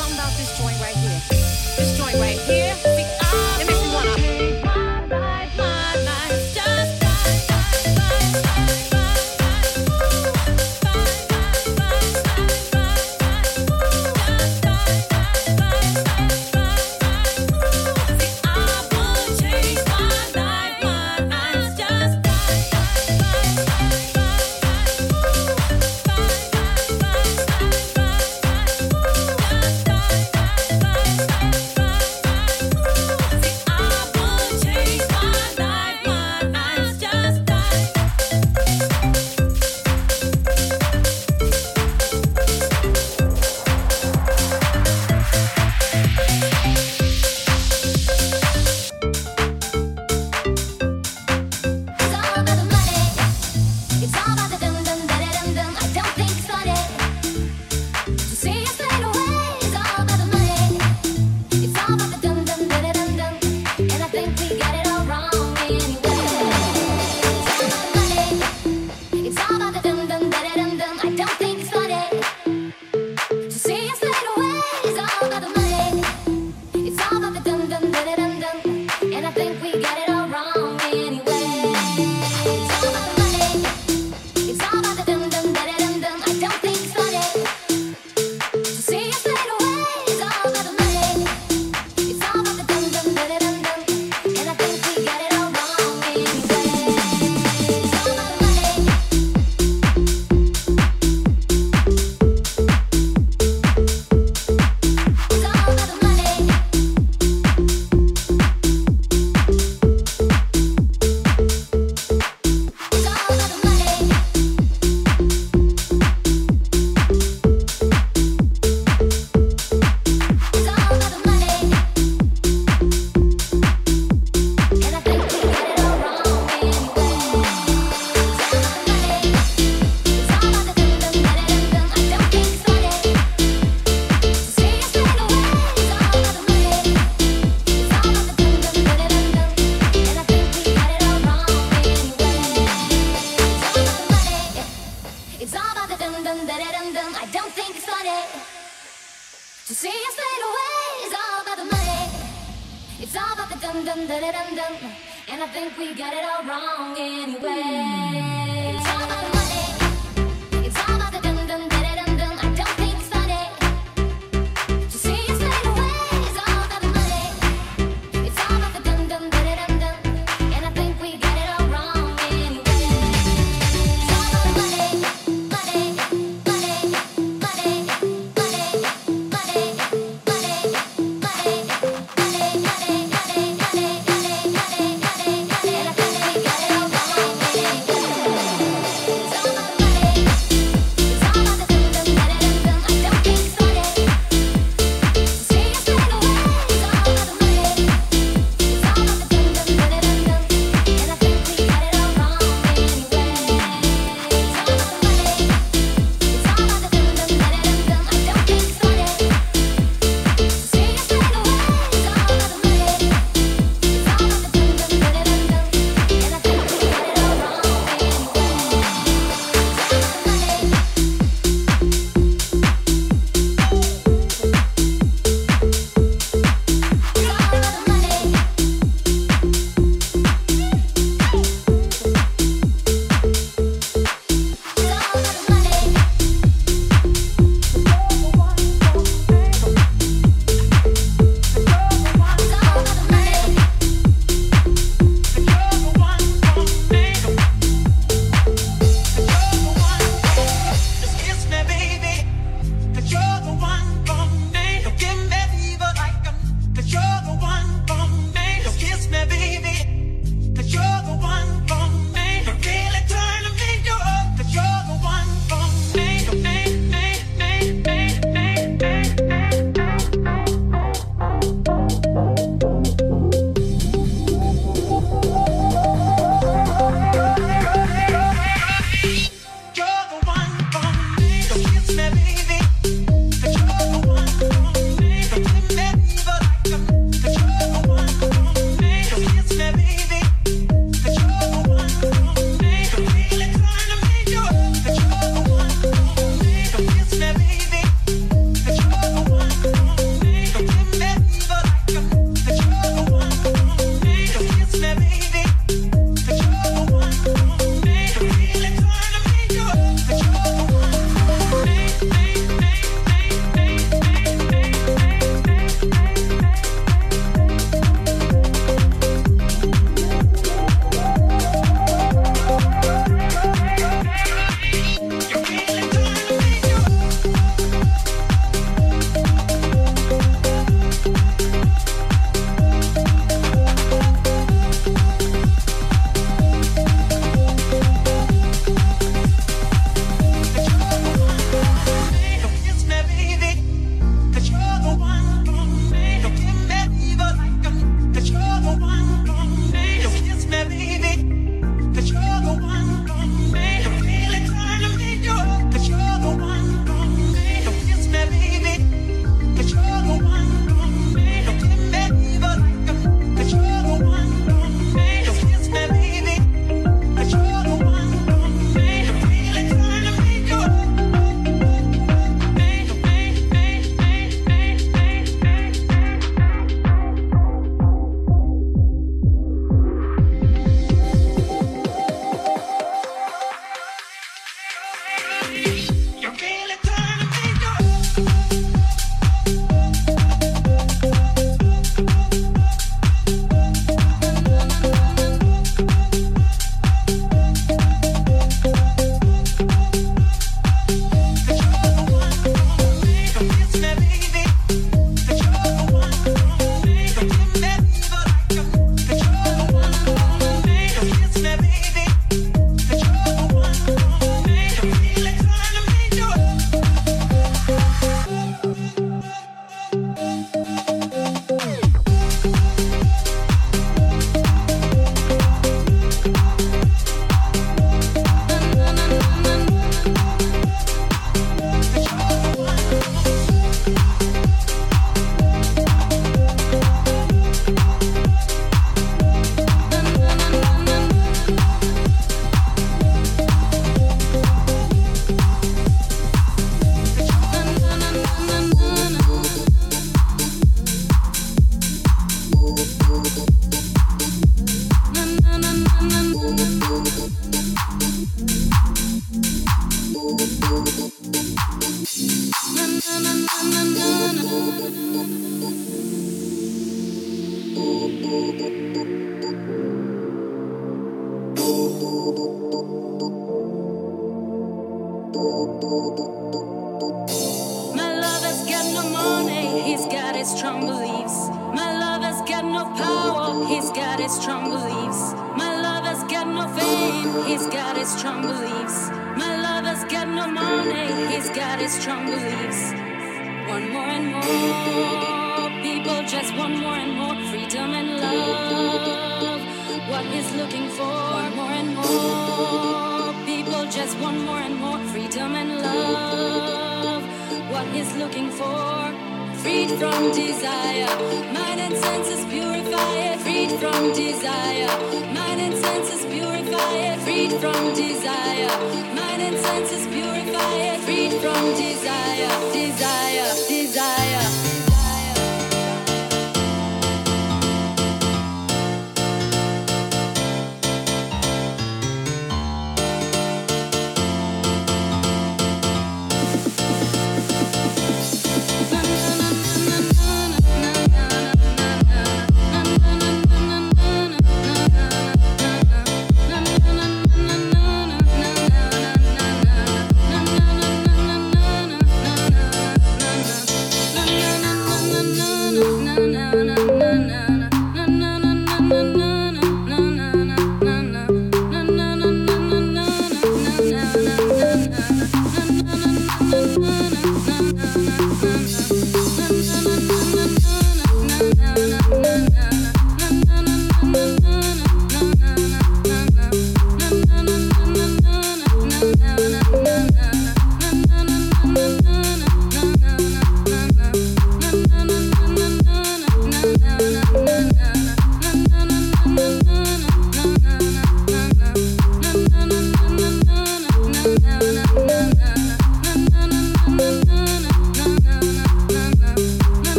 something about this joint right here. This joint right here.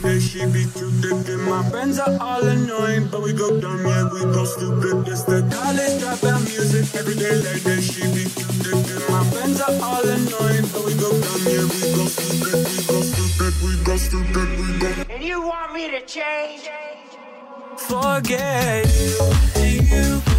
baby, she be too thick And my friends are all annoying But we go dumb, yeah, we go stupid. It's the college dropout music Every day lady, she be too thick And my friends are all annoying But we go dumb, yeah, we go stupid We go stupid, we go stupid, we go And you want me to change? Forget you.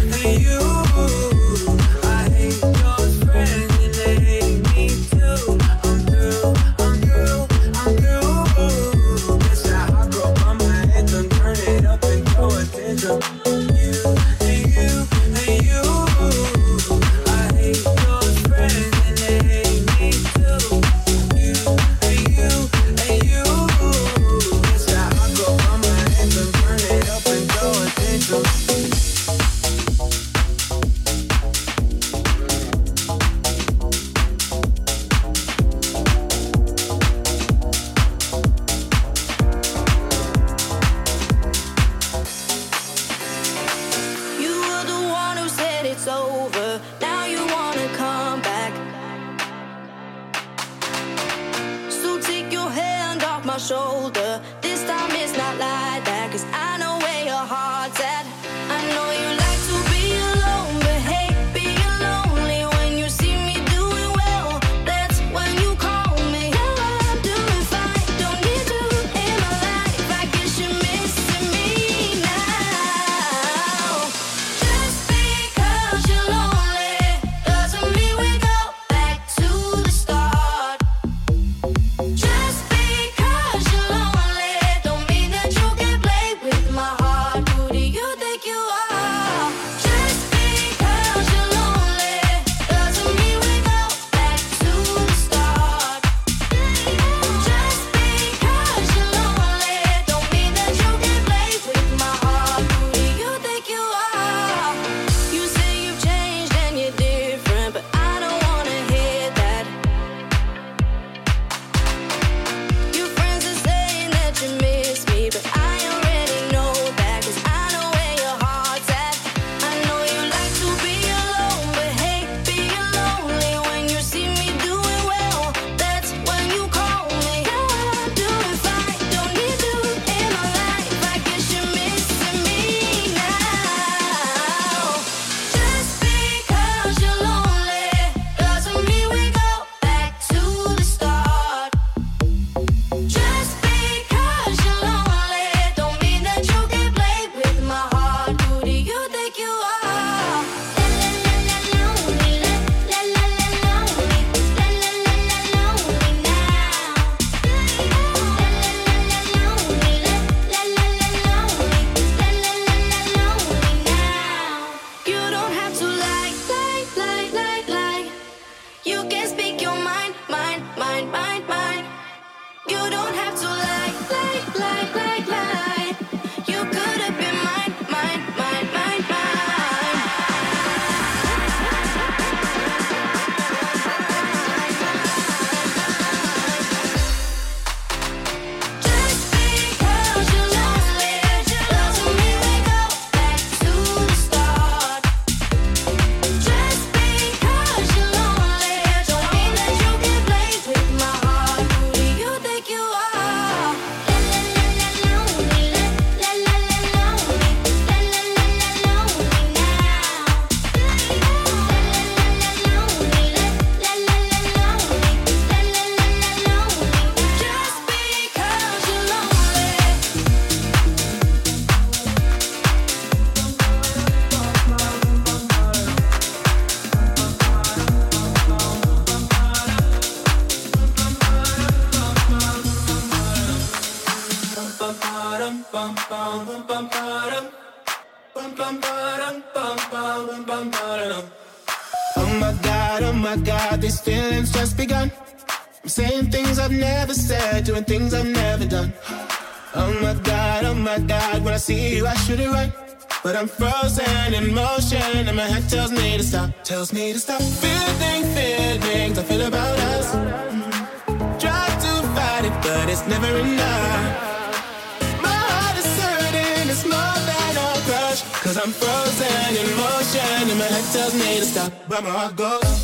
I'm frozen in motion, and my head tells me to stop. Tells me to stop feeling feelings I feel about us. Mm-hmm. Try to fight it, but it's never enough. My heart is hurting, it's more than a crush. Cause I'm frozen in motion, and my head tells me to stop. But my heart goes.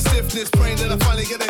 Stiffness. Praying that I finally get a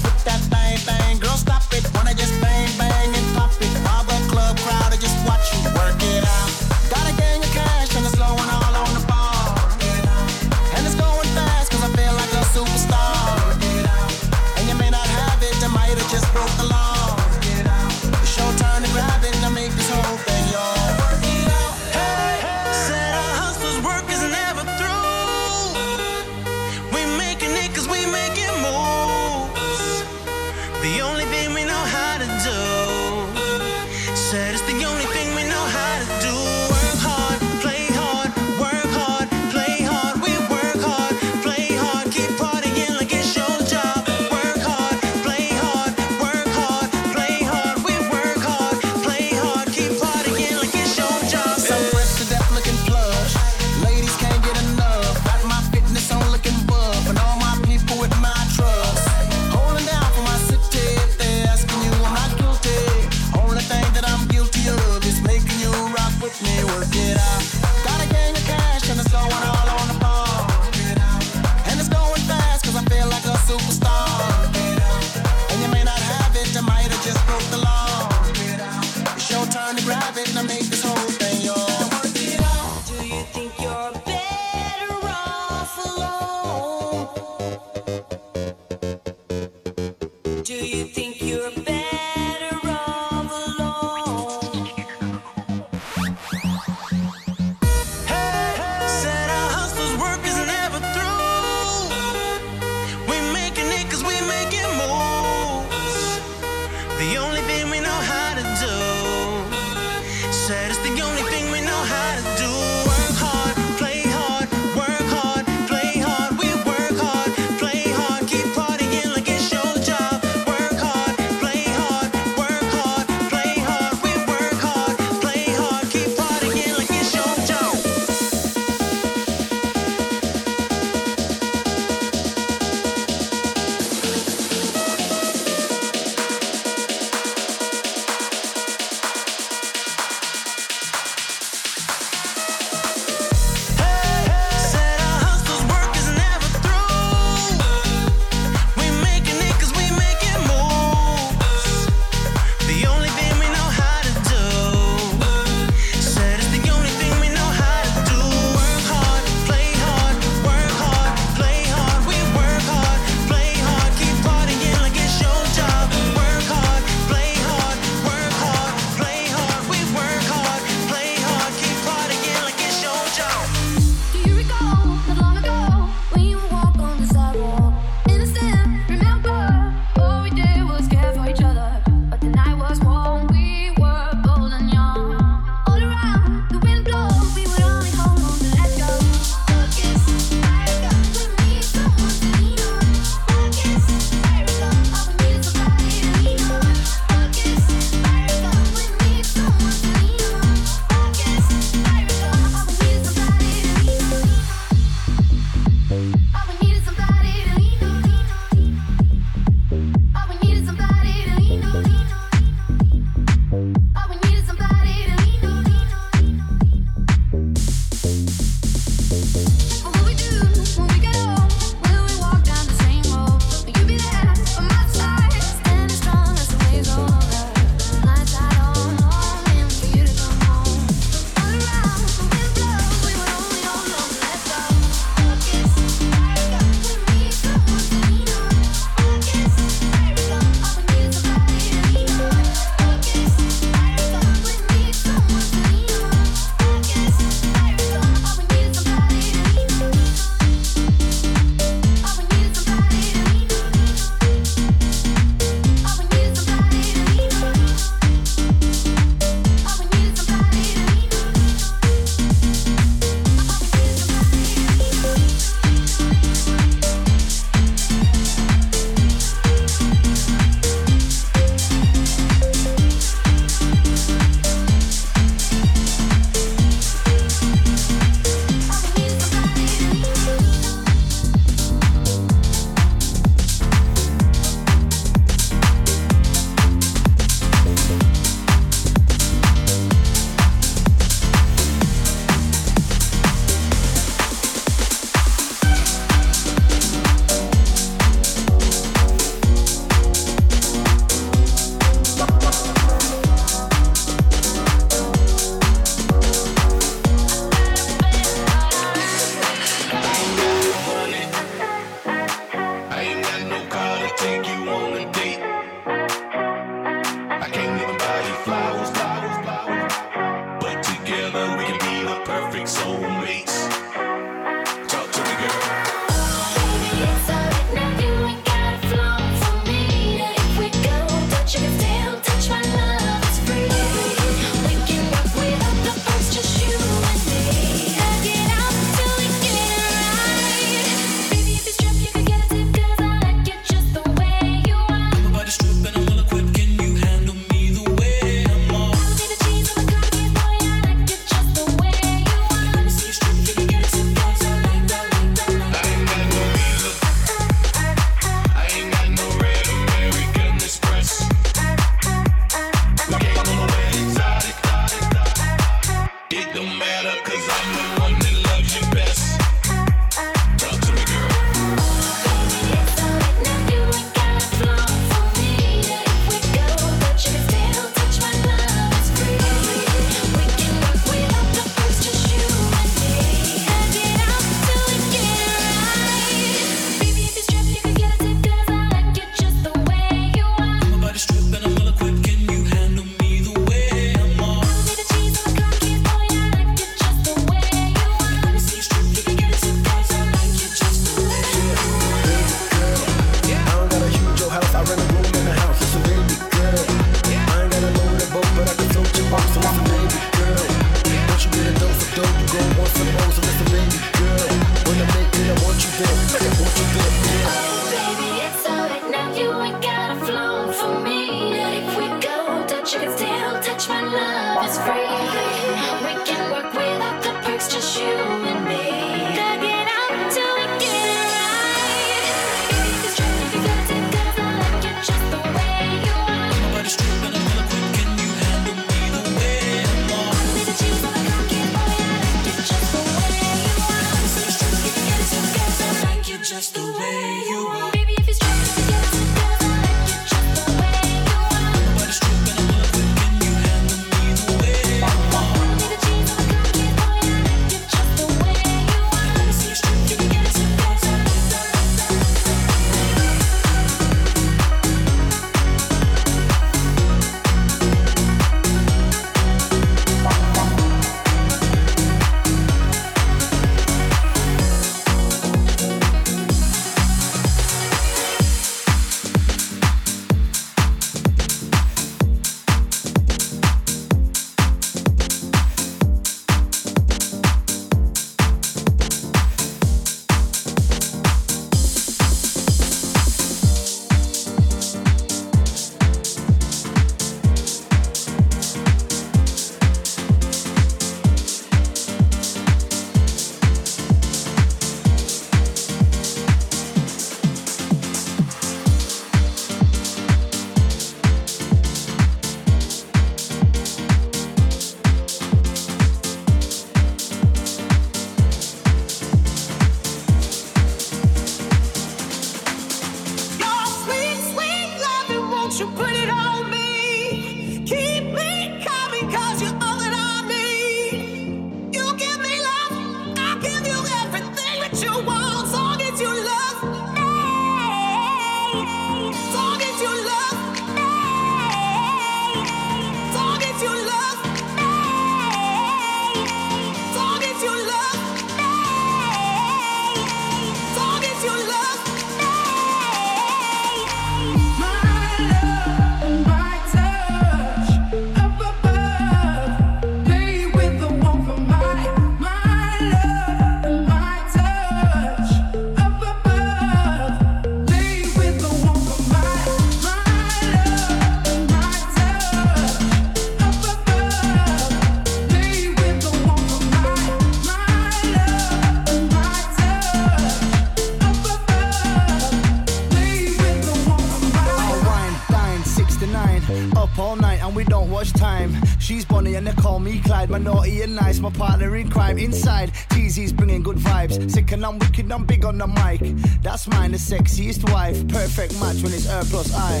time inside. TZ's bringing good vibes. Sick and I'm wicked, I'm big on the mic. That's mine, the sexiest wife. Perfect match when it's her plus I.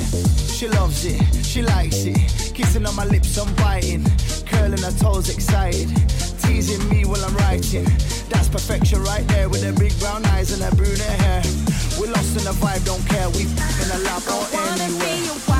She loves it, she likes it. Kissing on my lips, I'm biting. Curling her toes, excited. Teasing me while I'm writing. That's perfection right there with her big brown eyes and her brunette hair. We're lost in the vibe, don't care. We in a lab or anywhere.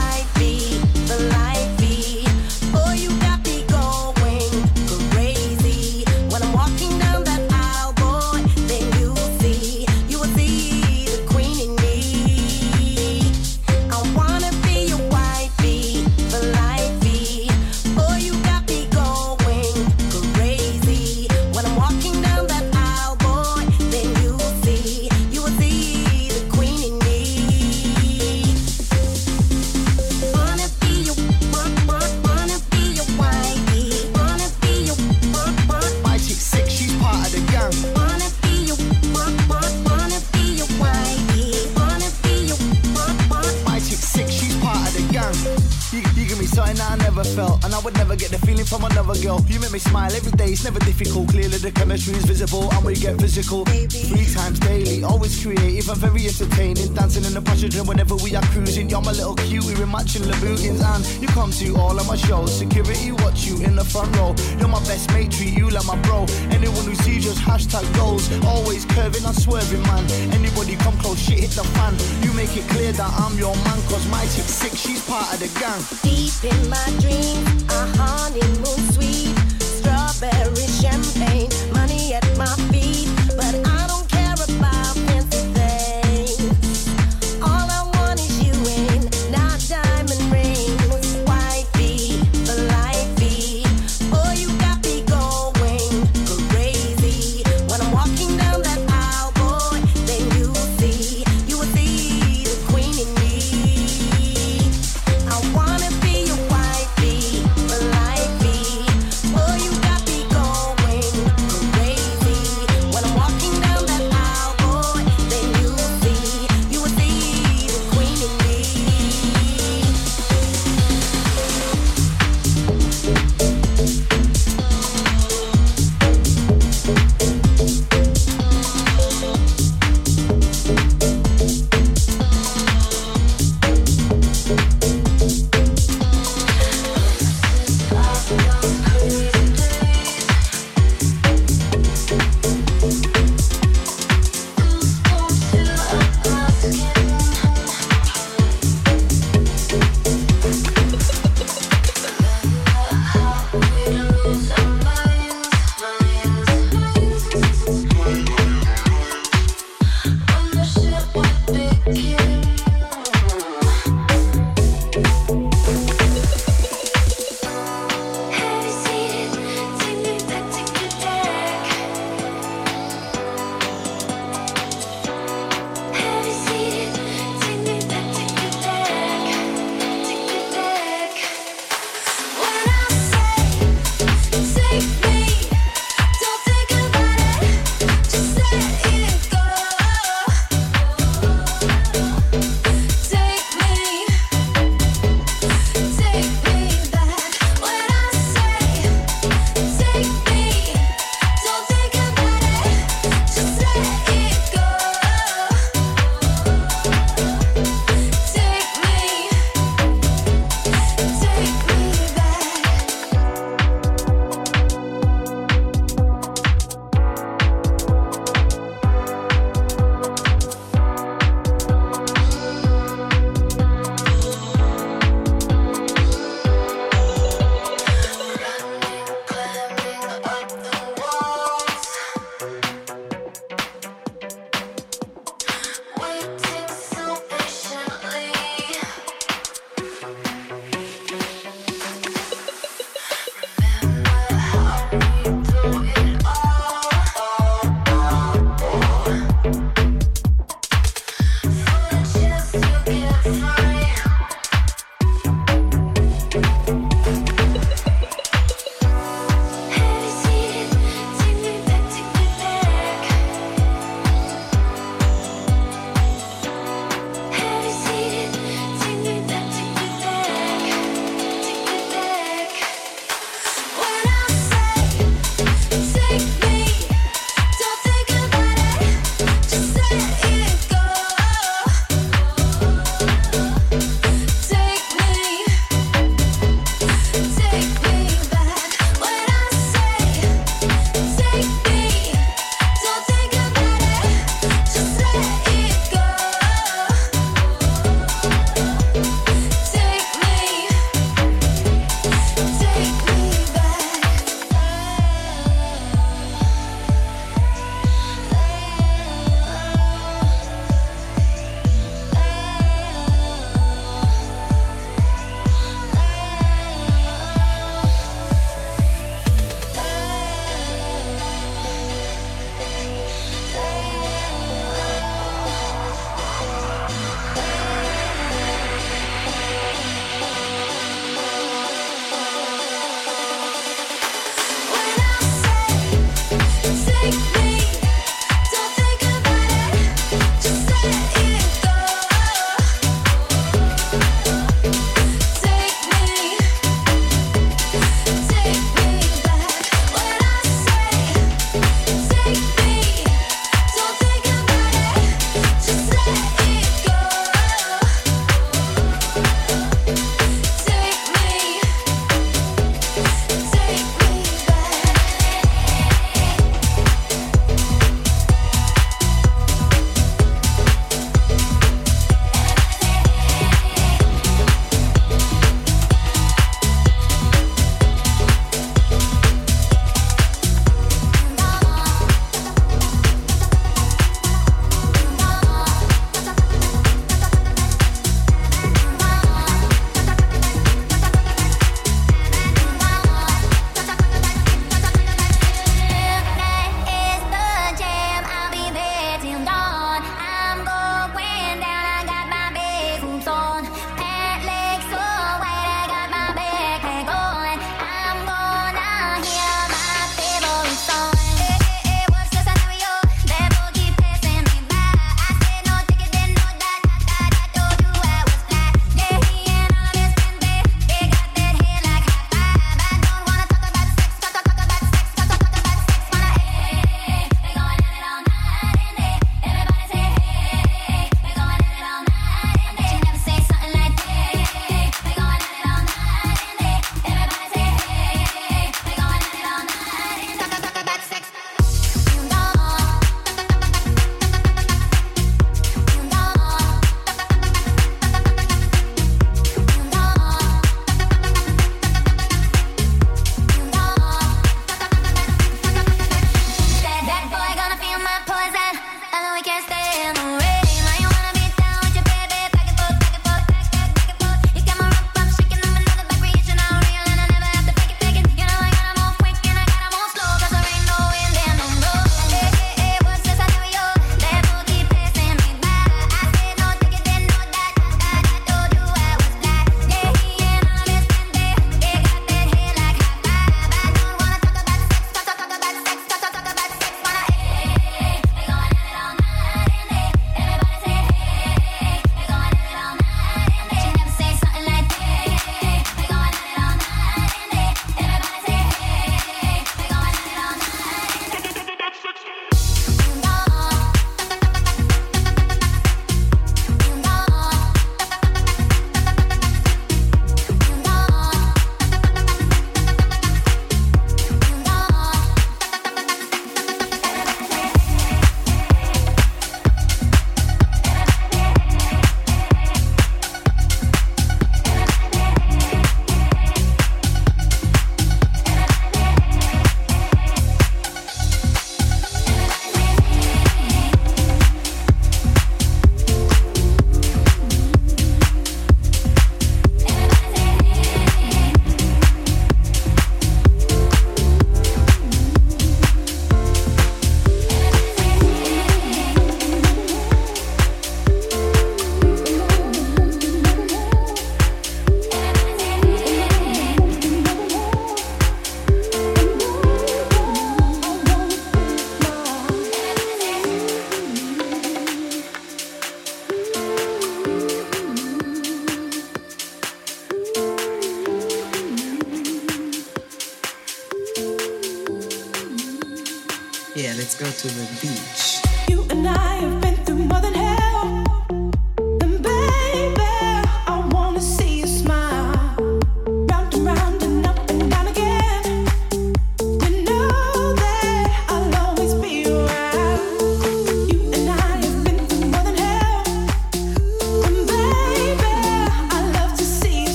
physical. Three times daily, always creative and very entertaining. Dancing in the passenger whenever we are cruising. You're my little cutie, we're matching Louboutins, And you come to all of my shows. Security watch you in the front row. You're my best mate, treat you like my bro. Anyone who sees you, hashtag goals. Always curving and swerving, man. Anybody come close, shit hit the fan. You make it clear that I'm your man, cause my chick's sick, she's part of the gang. Deep in my dreams, uh-huh, I haunt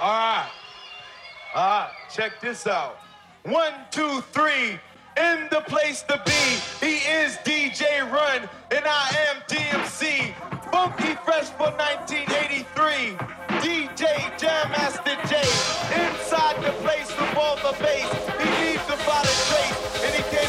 All right. All right. Check this out. One, two, three. In the place to be. He is DJ Run, and I am DMC. Funky Fresh for 1983. DJ Jam Master Jay. Inside the place with all the bass. He needs the body trace, and he came.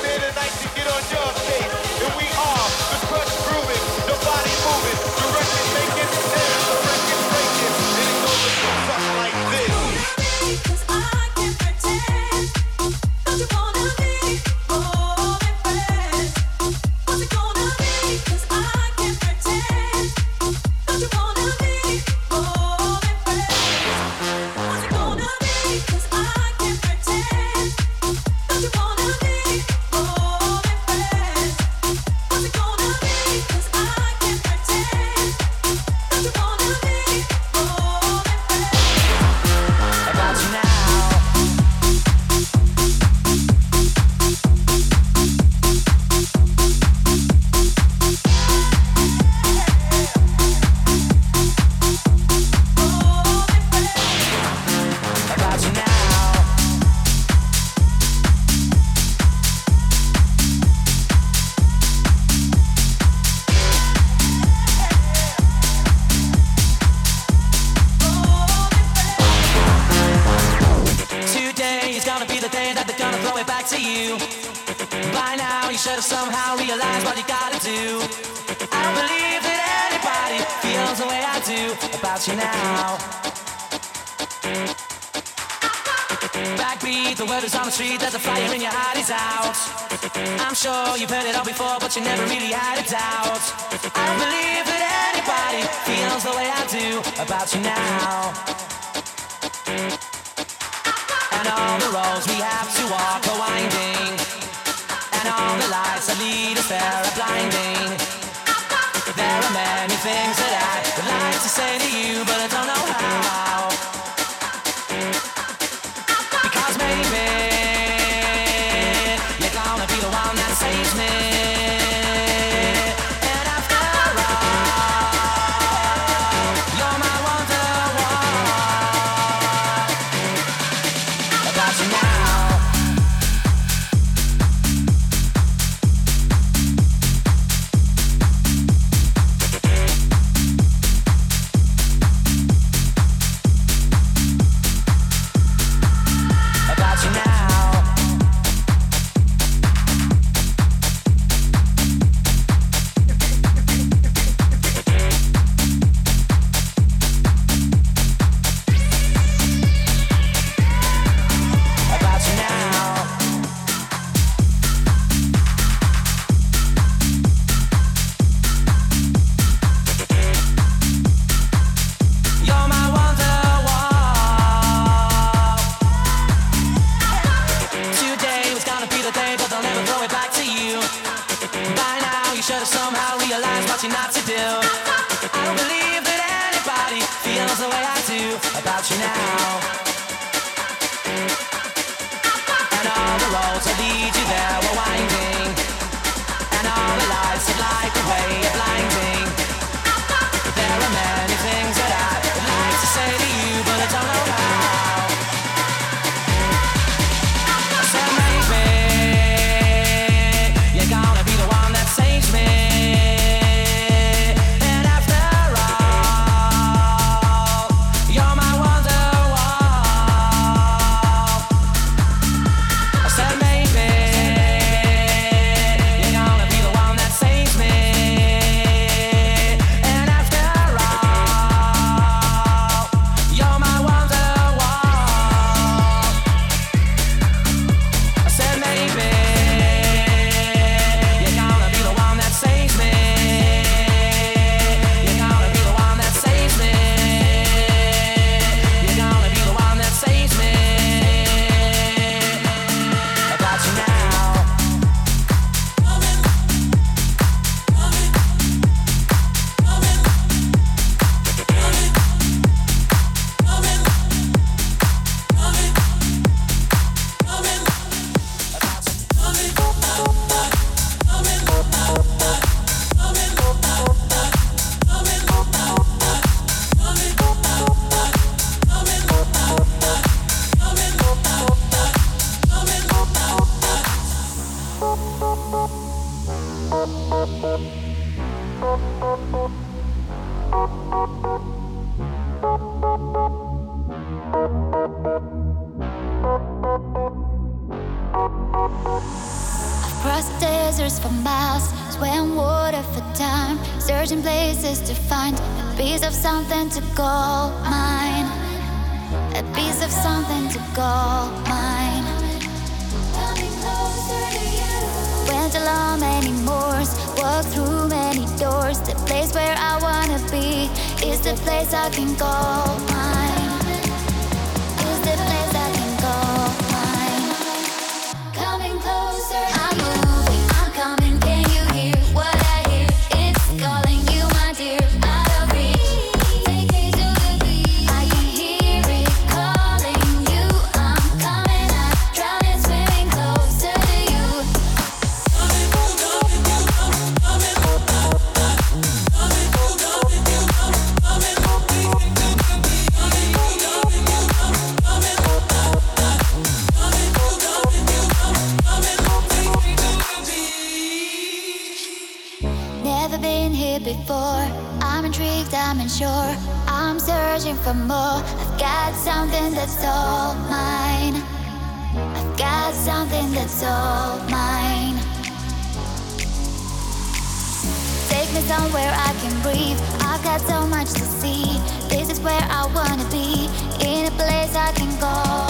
somewhere I can breathe. I've got so much to see. This is where I wanna be, in a place I can go.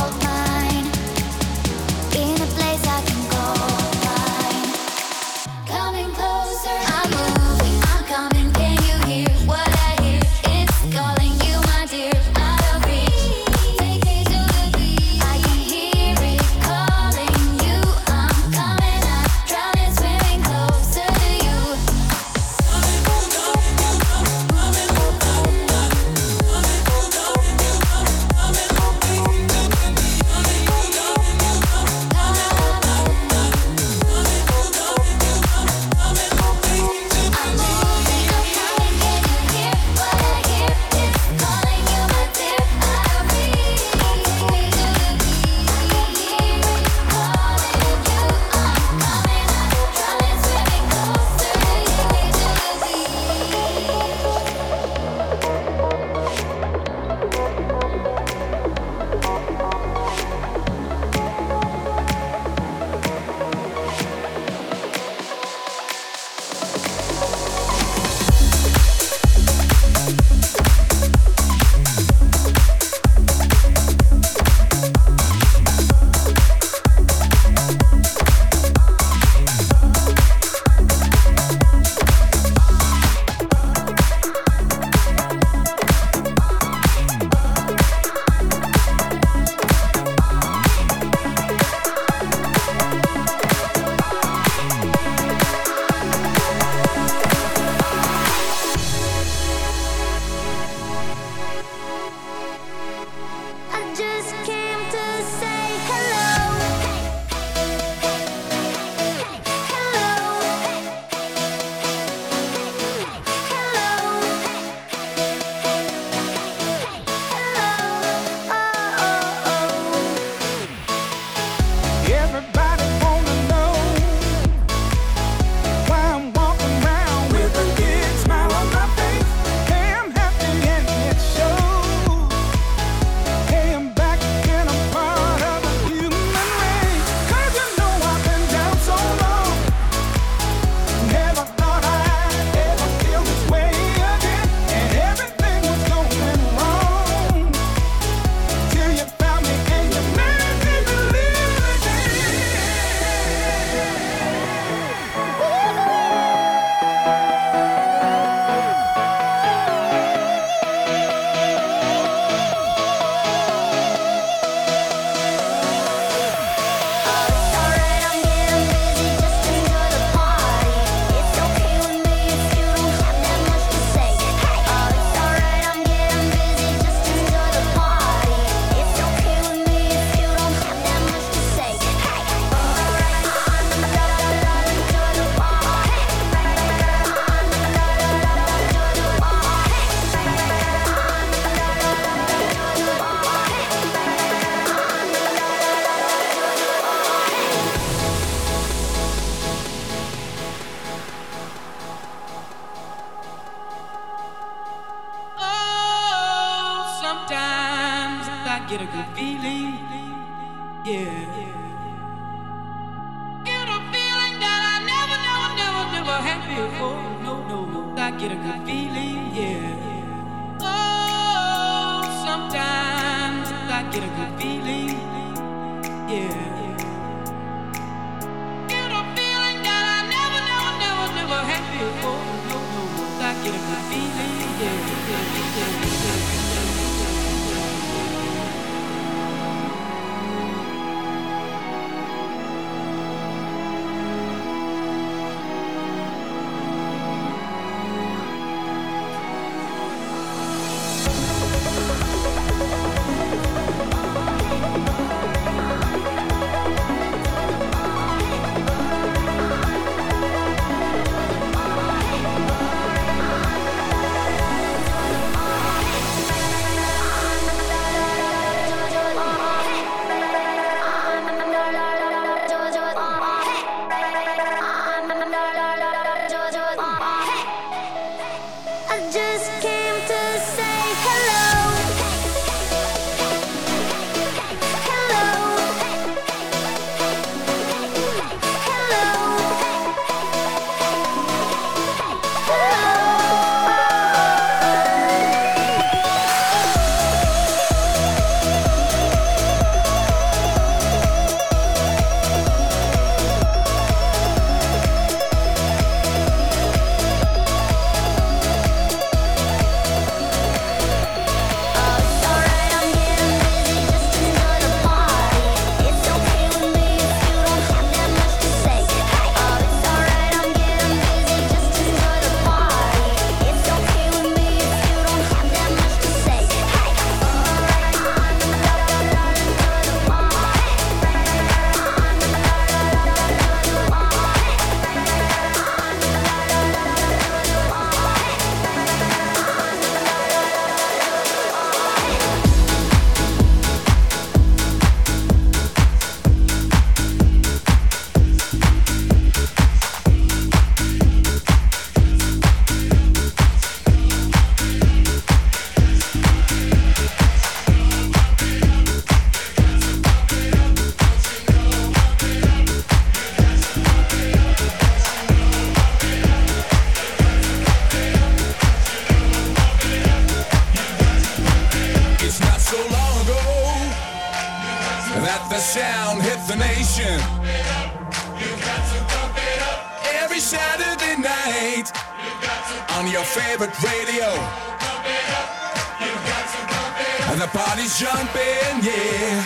The party's jumping, yeah.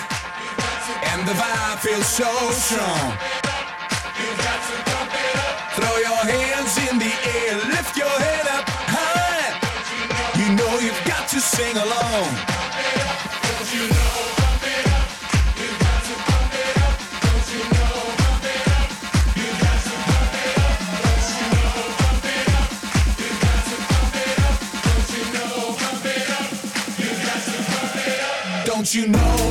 And the vibe feels so strong. Throw your hands in the air, lift your head up high. You know you've got to sing along. you know.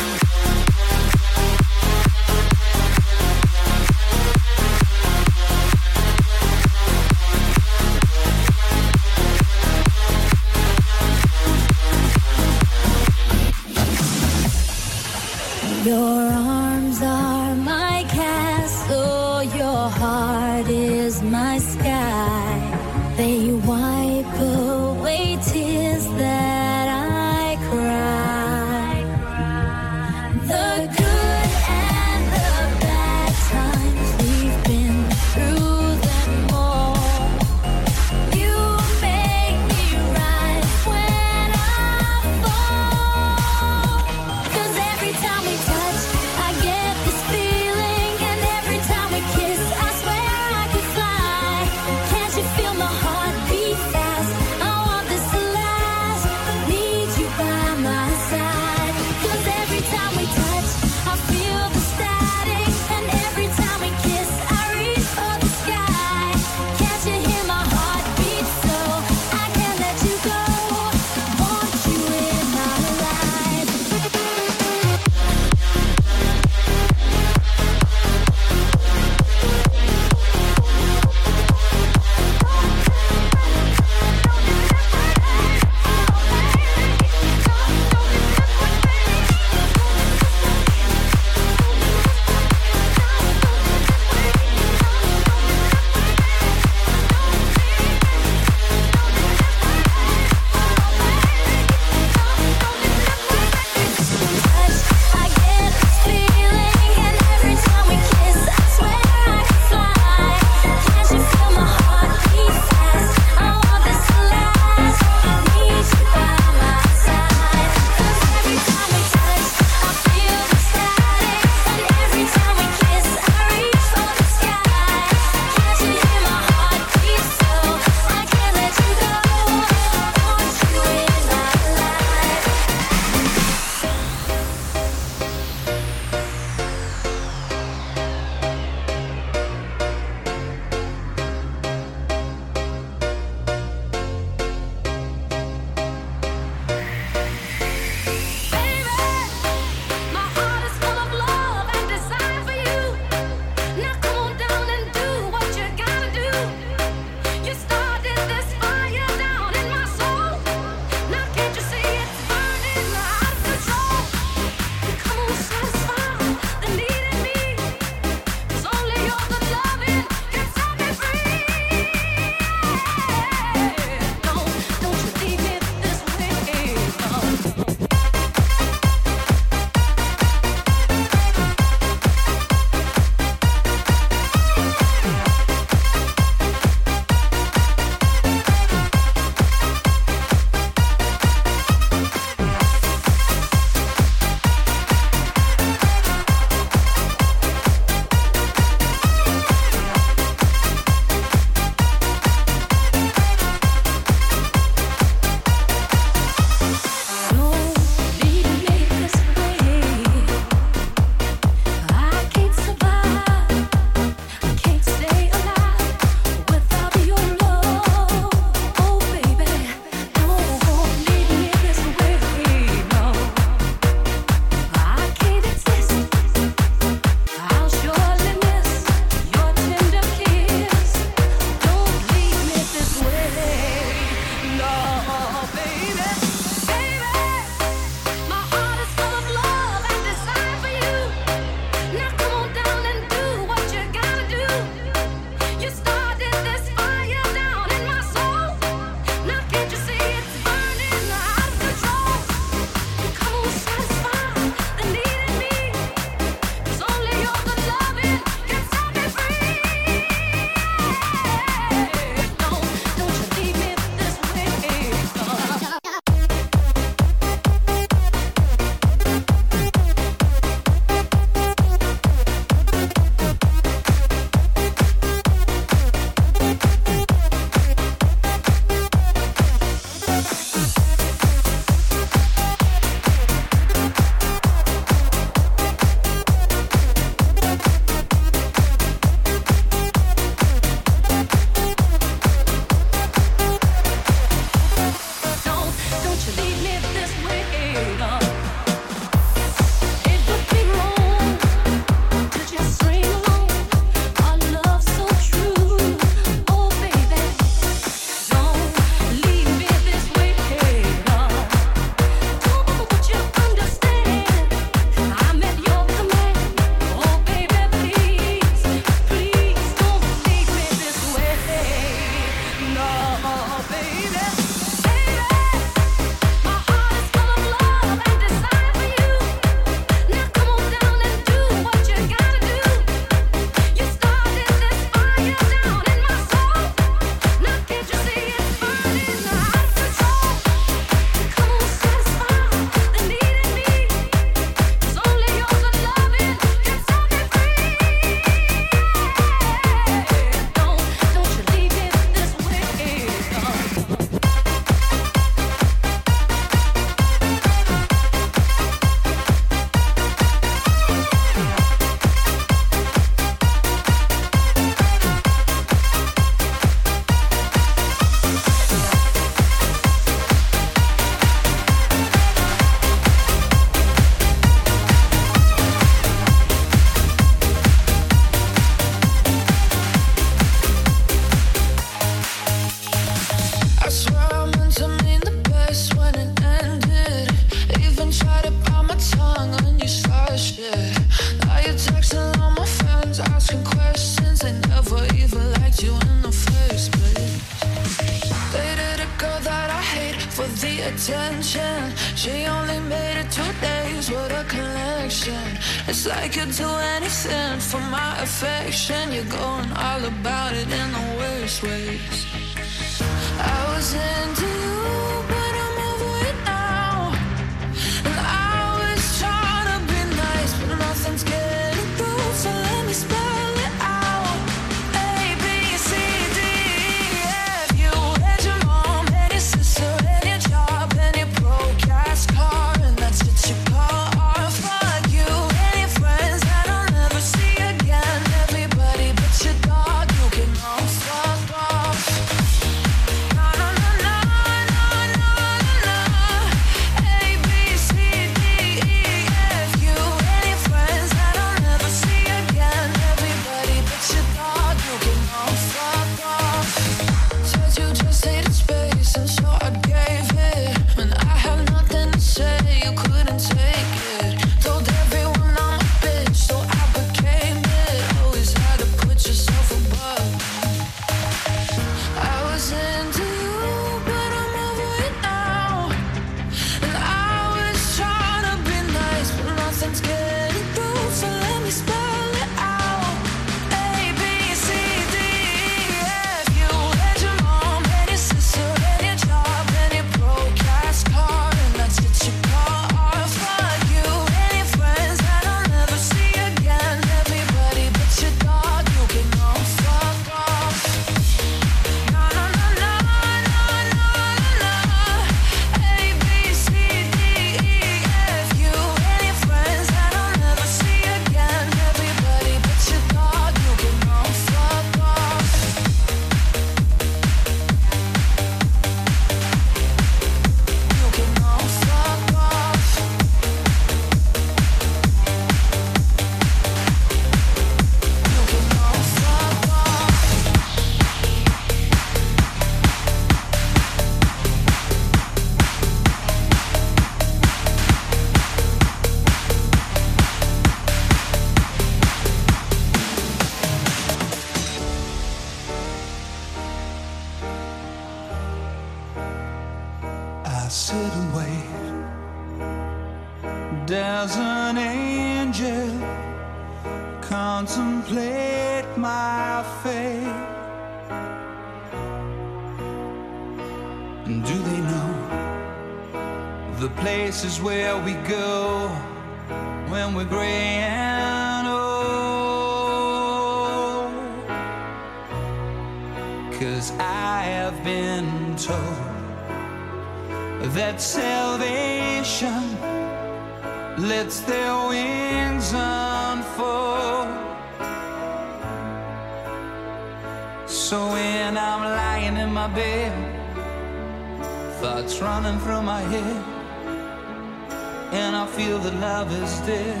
love is dead.